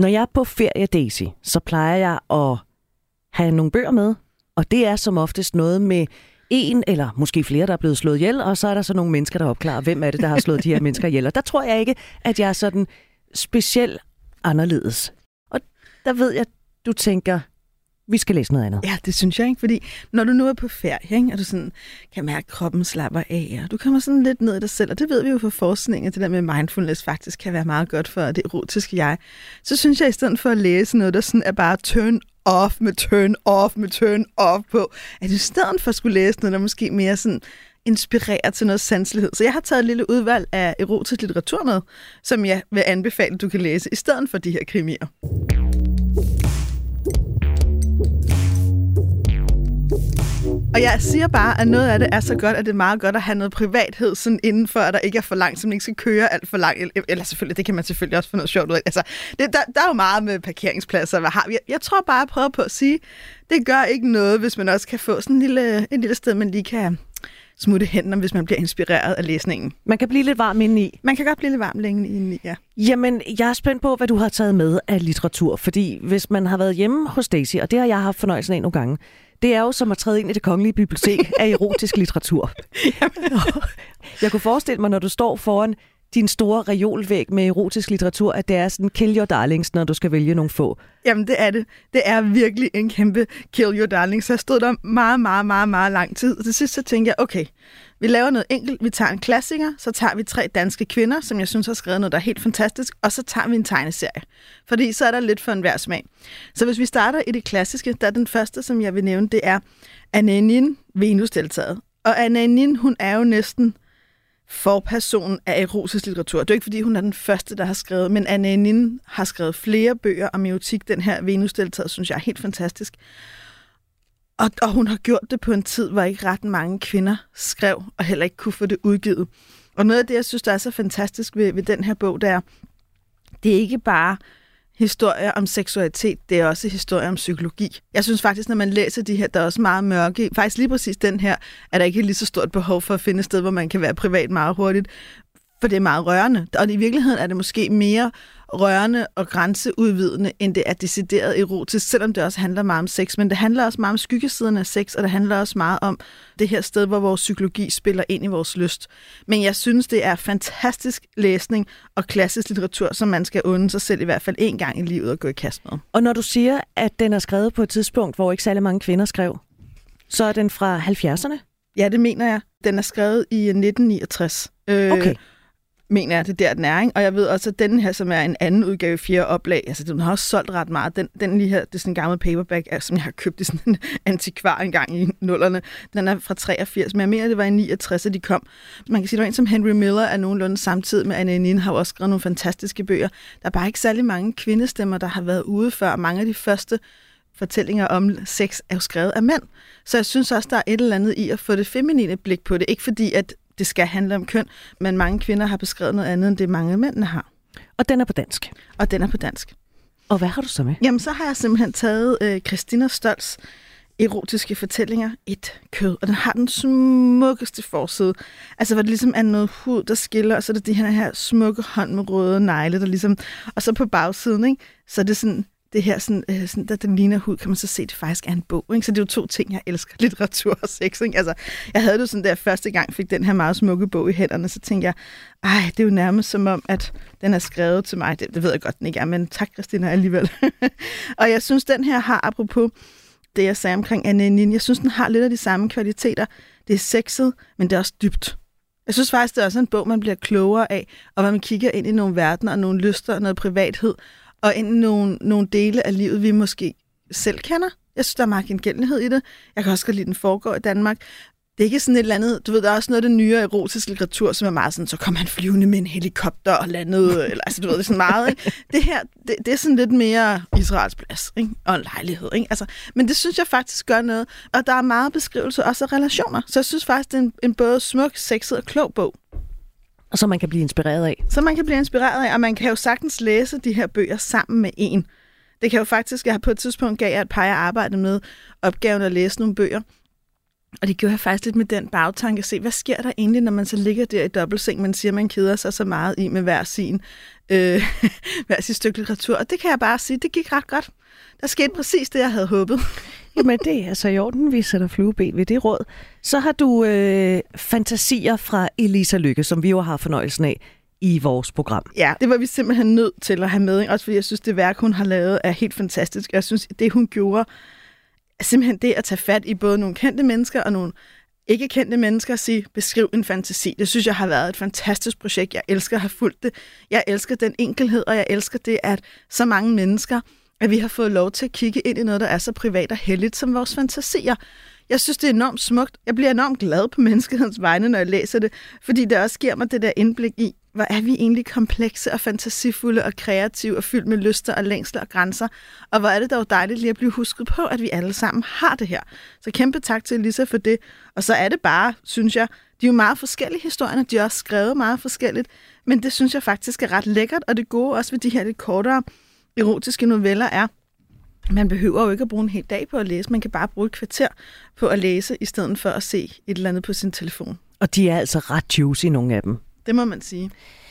Når jeg er på ferie, Daisy, så plejer jeg at have nogle bøger med, og det er som oftest noget med en eller måske flere, der er blevet slået ihjel, og så er der så nogle mennesker, der opklarer, hvem er det, der har slået de her mennesker ihjel. Og der tror jeg ikke, at jeg er sådan specielt anderledes. Og der ved jeg, du tænker, vi skal læse noget andet. Ja, det synes jeg ikke, fordi når du nu er på ferie, ikke, og du sådan kan mærke, at kroppen slapper af, og du kommer sådan lidt ned i dig selv, og det ved vi jo fra forskning, at det der med mindfulness faktisk kan være meget godt for det erotiske jeg, så synes jeg, i stedet for at læse noget, der sådan er bare turn off med turn off med turn off på, at i stedet for at skulle læse noget, der måske mere sådan inspirerer til noget sanselighed. Så jeg har taget et lille udvalg af erotisk litteratur med, som jeg vil anbefale, du kan læse, i stedet for de her krimier. Og jeg siger bare, at noget af det er så godt, at det er meget godt at have noget privathed sådan indenfor, at der ikke er for langt, så man ikke skal køre alt for langt. Eller selvfølgelig, det kan man selvfølgelig også få noget sjovt ud af. Altså, det, der, der er jo meget med parkeringspladser. Hvad har vi? Jeg, jeg tror bare, at jeg prøver på at sige, det gør ikke noget, hvis man også kan få sådan en lille, en lille sted, man lige kan smutte hen, hvis man bliver inspireret af læsningen. Man kan blive lidt varm indeni. Man kan godt blive lidt varm længe indeni, ja. Jamen, jeg er spændt på, hvad du har taget med af litteratur, fordi hvis man har været hjemme hos Daisy, og det har jeg haft fornøjelsen af nogle gange, det er jo som at træde ind i det kongelige bibliotek af erotisk litteratur. jeg kunne forestille mig, når du står foran din store reolvæg med erotisk litteratur, at det er sådan kill your darlings, når du skal vælge nogle få? Jamen, det er det. Det er virkelig en kæmpe kill your darling. Så jeg stod der meget, meget, meget, meget lang tid. Og til sidst så tænkte jeg, okay, vi laver noget enkelt. Vi tager en klassiker, så tager vi tre danske kvinder, som jeg synes har skrevet noget, der er helt fantastisk, og så tager vi en tegneserie. Fordi så er der lidt for enhver smag. Så hvis vi starter i det klassiske, der er den første, som jeg vil nævne, det er Ananin, Venus-deltaget. Og Ananin, hun er jo næsten forperson af erotisk litteratur. Det er ikke, fordi hun er den første, der har skrevet, men Anne Nin har skrevet flere bøger om erotik. Den her venus synes jeg er helt fantastisk. Og, og hun har gjort det på en tid, hvor ikke ret mange kvinder skrev, og heller ikke kunne få det udgivet. Og noget af det, jeg synes, der er så fantastisk ved, ved den her bog, det er, det er ikke bare historier om seksualitet, det er også historier om psykologi. Jeg synes faktisk, når man læser de her, der er også meget mørke. Faktisk lige præcis den her, er der ikke lige så stort behov for at finde et sted, hvor man kan være privat meget hurtigt for det er meget rørende. Og i virkeligheden er det måske mere rørende og grænseudvidende, end det er decideret erotisk, selvom det også handler meget om sex. Men det handler også meget om skyggesiden af sex, og det handler også meget om det her sted, hvor vores psykologi spiller ind i vores lyst. Men jeg synes, det er fantastisk læsning og klassisk litteratur, som man skal unde sig selv i hvert fald en gang i livet og gå i kast med. Og når du siger, at den er skrevet på et tidspunkt, hvor ikke særlig mange kvinder skrev, så er den fra 70'erne? Ja, det mener jeg. Den er skrevet i 1969. Øh, okay mener jeg, det der, den er. Ikke? Og jeg ved også, at den her, som er en anden udgave, fire oplag, altså den har også solgt ret meget. Den, den lige her, det er sådan en gammel paperback, som jeg har købt i sådan en antikvar engang i nullerne. Den er fra 83, men jeg mener, det var i 69, at de kom. Man kan sige, at en som Henry Miller er nogenlunde samtidig med Anne Nin, har også skrevet nogle fantastiske bøger. Der er bare ikke særlig mange kvindestemmer, der har været ude før. Mange af de første fortællinger om sex er jo skrevet af mænd. Så jeg synes også, der er et eller andet i at få det feminine blik på det. Ikke fordi, at det skal handle om køn, men mange kvinder har beskrevet noget andet, end det mange mændene har. Og den er på dansk? Og den er på dansk. Og hvad har du så med? Jamen, så har jeg simpelthen taget øh, Christina Stolz erotiske fortællinger, et kød, og den har den smukkeste forside. Altså, hvor det ligesom er noget hud, der skiller, og så er det de her, her smukke hånd med røde negle, der ligesom... Og så på bagsiden, ikke? så er det sådan det her, sådan, øh, sådan, der den ligner hud, kan man så se, at det faktisk er en bog. Ikke? Så det er jo to ting, jeg elsker, litteratur og sex. Ikke? Altså, jeg havde det sådan der første gang, fik den her meget smukke bog i hænderne, så tænkte jeg, ej, det er jo nærmest som om, at den er skrevet til mig. Det, det ved jeg godt, den ikke er, men tak, Christina, alligevel. og jeg synes, den her har, apropos det, jeg sagde omkring Anne Nin, jeg synes, den har lidt af de samme kvaliteter. Det er sexet, men det er også dybt. Jeg synes faktisk, det er også en bog, man bliver klogere af, og hvor man kigger ind i nogle verdener og nogle lyster og noget privathed, og ind i nogle, nogle dele af livet, vi måske selv kender. Jeg synes, der er meget gengældelighed i det. Jeg kan også godt lide, den foregår i Danmark. Det er ikke sådan et eller andet, du ved, der er også noget af det nye erotisk litteratur, som er meget sådan, så kommer han flyvende med en helikopter og landede, eller altså, du ved, det er sådan meget, ikke? Det her, det, det er sådan lidt mere Israels plads, ikke? Og en lejlighed, ikke? Altså, men det synes jeg faktisk gør noget, og der er meget beskrivelse også af relationer, så jeg synes faktisk, det er en, en både smuk, sexet og klog bog. Og så man kan blive inspireret af. Så man kan blive inspireret af, og man kan jo sagtens læse de her bøger sammen med en. Det kan jo faktisk, jeg har på et tidspunkt gav jeg et par, jeg arbejdede med opgaven at læse nogle bøger. Og det gjorde jeg faktisk lidt med den bagtanke. Se, hvad sker der egentlig, når man så ligger der i dobbeltseng, man siger, man keder sig så meget i med hver sin, øh, hver sin stykke litteratur. Og det kan jeg bare sige, det gik ret godt. Der skete præcis det, jeg havde håbet men det er altså i orden, vi sætter flueben ved det råd. Så har du øh, fantasier fra Elisa Lykke, som vi jo har fornøjelsen af i vores program. Ja, det var vi simpelthen nødt til at have med. Også fordi jeg synes, det værk, hun har lavet, er helt fantastisk. Jeg synes, det hun gjorde, er simpelthen det at tage fat i både nogle kendte mennesker og nogle ikke kendte mennesker at sige, beskriv en fantasi. Det synes jeg har været et fantastisk projekt. Jeg elsker at have fulgt det. Jeg elsker den enkelhed, og jeg elsker det, at så mange mennesker, at vi har fået lov til at kigge ind i noget, der er så privat og heldigt som vores fantasier. Jeg synes, det er enormt smukt. Jeg bliver enormt glad på menneskehedens vegne, når jeg læser det, fordi det også giver mig det der indblik i, hvor er vi egentlig komplekse og fantasifulde og kreative og fyldt med lyster og længsler og grænser. Og hvor er det dog dejligt lige at blive husket på, at vi alle sammen har det her. Så kæmpe tak til Elisa for det. Og så er det bare, synes jeg, de er jo meget forskellige historier, de er også skrevet meget forskelligt, men det synes jeg faktisk er ret lækkert, og det gode også ved de her lidt kortere erotiske noveller er, man behøver jo ikke at bruge en hel dag på at læse. Man kan bare bruge et kvarter på at læse, i stedet for at se et eller andet på sin telefon. Og de er altså ret juicy, nogle af dem. Det må man sige.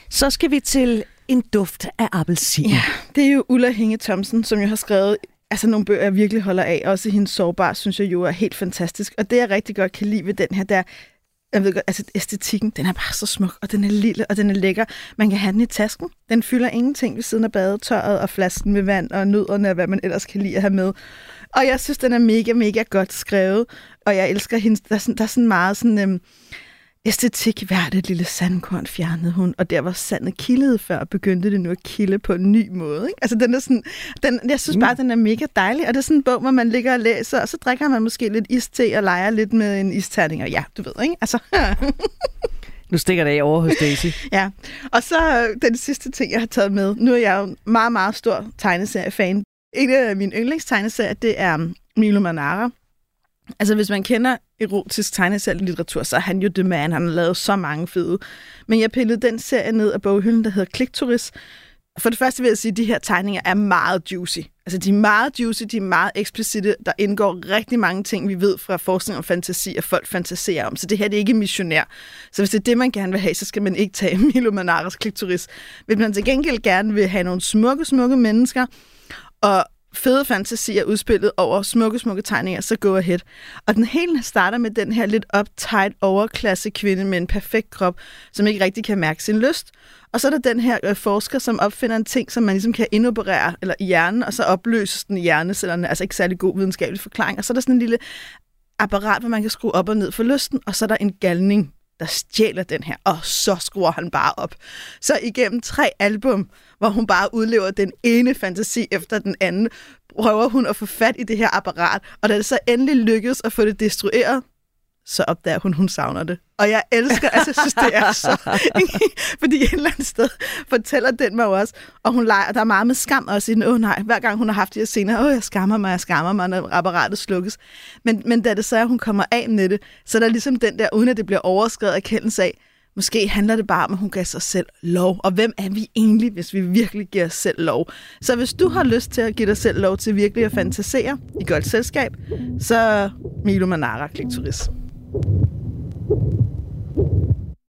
Så skal vi til en duft af appelsin. Ja, det er jo Ulla Hinge Thomsen, som jo har skrevet altså nogle bøger, jeg virkelig holder af. Også hendes sårbar, synes jeg jo er helt fantastisk. Og det, jeg rigtig godt kan lide ved den her, der jeg ved godt, altså æstetikken, den er bare så smuk, og den er lille, og den er lækker. Man kan have den i tasken. Den fylder ingenting ved siden af badetøjet og flasken med vand og nødderne og hvad man ellers kan lide at have med. Og jeg synes, den er mega, mega godt skrevet, og jeg elsker hende. Der er sådan, der er sådan meget sådan... Øhm, æstetik hvert et lille sandkorn fjernede hun, og der var sandet kildede før, begyndte det nu at kilde på en ny måde. Ikke? Altså den er sådan, den, jeg synes bare, mm. den er mega dejlig, og det er sådan en bog, hvor man ligger og læser, og så drikker man måske lidt iste og leger lidt med en isterning, og ja, du ved, ikke? Altså, Nu stikker det af over hos Daisy. ja, og så øh, den sidste ting, jeg har taget med. Nu er jeg jo meget, meget stor tegneseriefan. En af mine yndlingstegneserier, det er Milo Manara, Altså, hvis man kender erotisk tegneserielitteratur, så er han jo the man. Han har lavet så mange fede. Men jeg pillede den serie ned af boghylden, der hedder Klikturis. For det første vil jeg sige, at de her tegninger er meget juicy. Altså, de er meget juicy, de er meget eksplicite. Der indgår rigtig mange ting, vi ved fra forskning om fantasi, at folk fantaserer om. Så det her det er ikke missionær. Så hvis det er det, man gerne vil have, så skal man ikke tage Milo Manaras Klikturis. Hvis man til gengæld gerne vil have nogle smukke, smukke mennesker, og fede fantasier udspillet over smukke, smukke tegninger, så go ahead. Og den hele starter med den her lidt uptight overklasse kvinde med en perfekt krop, som ikke rigtig kan mærke sin lyst. Og så er der den her øh, forsker, som opfinder en ting, som man ligesom kan indoperere eller i hjernen, og så opløses den i hjernecellerne. Altså ikke særlig god videnskabelig forklaring. Og så er der sådan en lille apparat, hvor man kan skrue op og ned for lysten, og så er der en galning, der stjæler den her, og så skruer han bare op. Så igennem tre album, hvor hun bare udlever den ene fantasi efter den anden, prøver hun at få fat i det her apparat, og da det så endelig lykkes at få det destrueret, så opdager hun, hun savner det. Og jeg elsker, altså jeg synes, det er så... fordi et eller andet sted fortæller den mig også, og hun leger, der er meget med skam også i den, åh oh, nej, hver gang hun har haft de her scener, åh, oh, jeg skammer mig, jeg skammer mig, når apparatet slukkes. Men, men da det så er, hun kommer af med det, så er der ligesom den der, uden at det bliver overskrevet erkendelse af, Måske handler det bare om, at hun gav sig selv lov. Og hvem er vi egentlig, hvis vi virkelig giver os selv lov? Så hvis du har lyst til at give dig selv lov til virkelig at fantasere i godt selskab, så Milo Manara, klik turist. you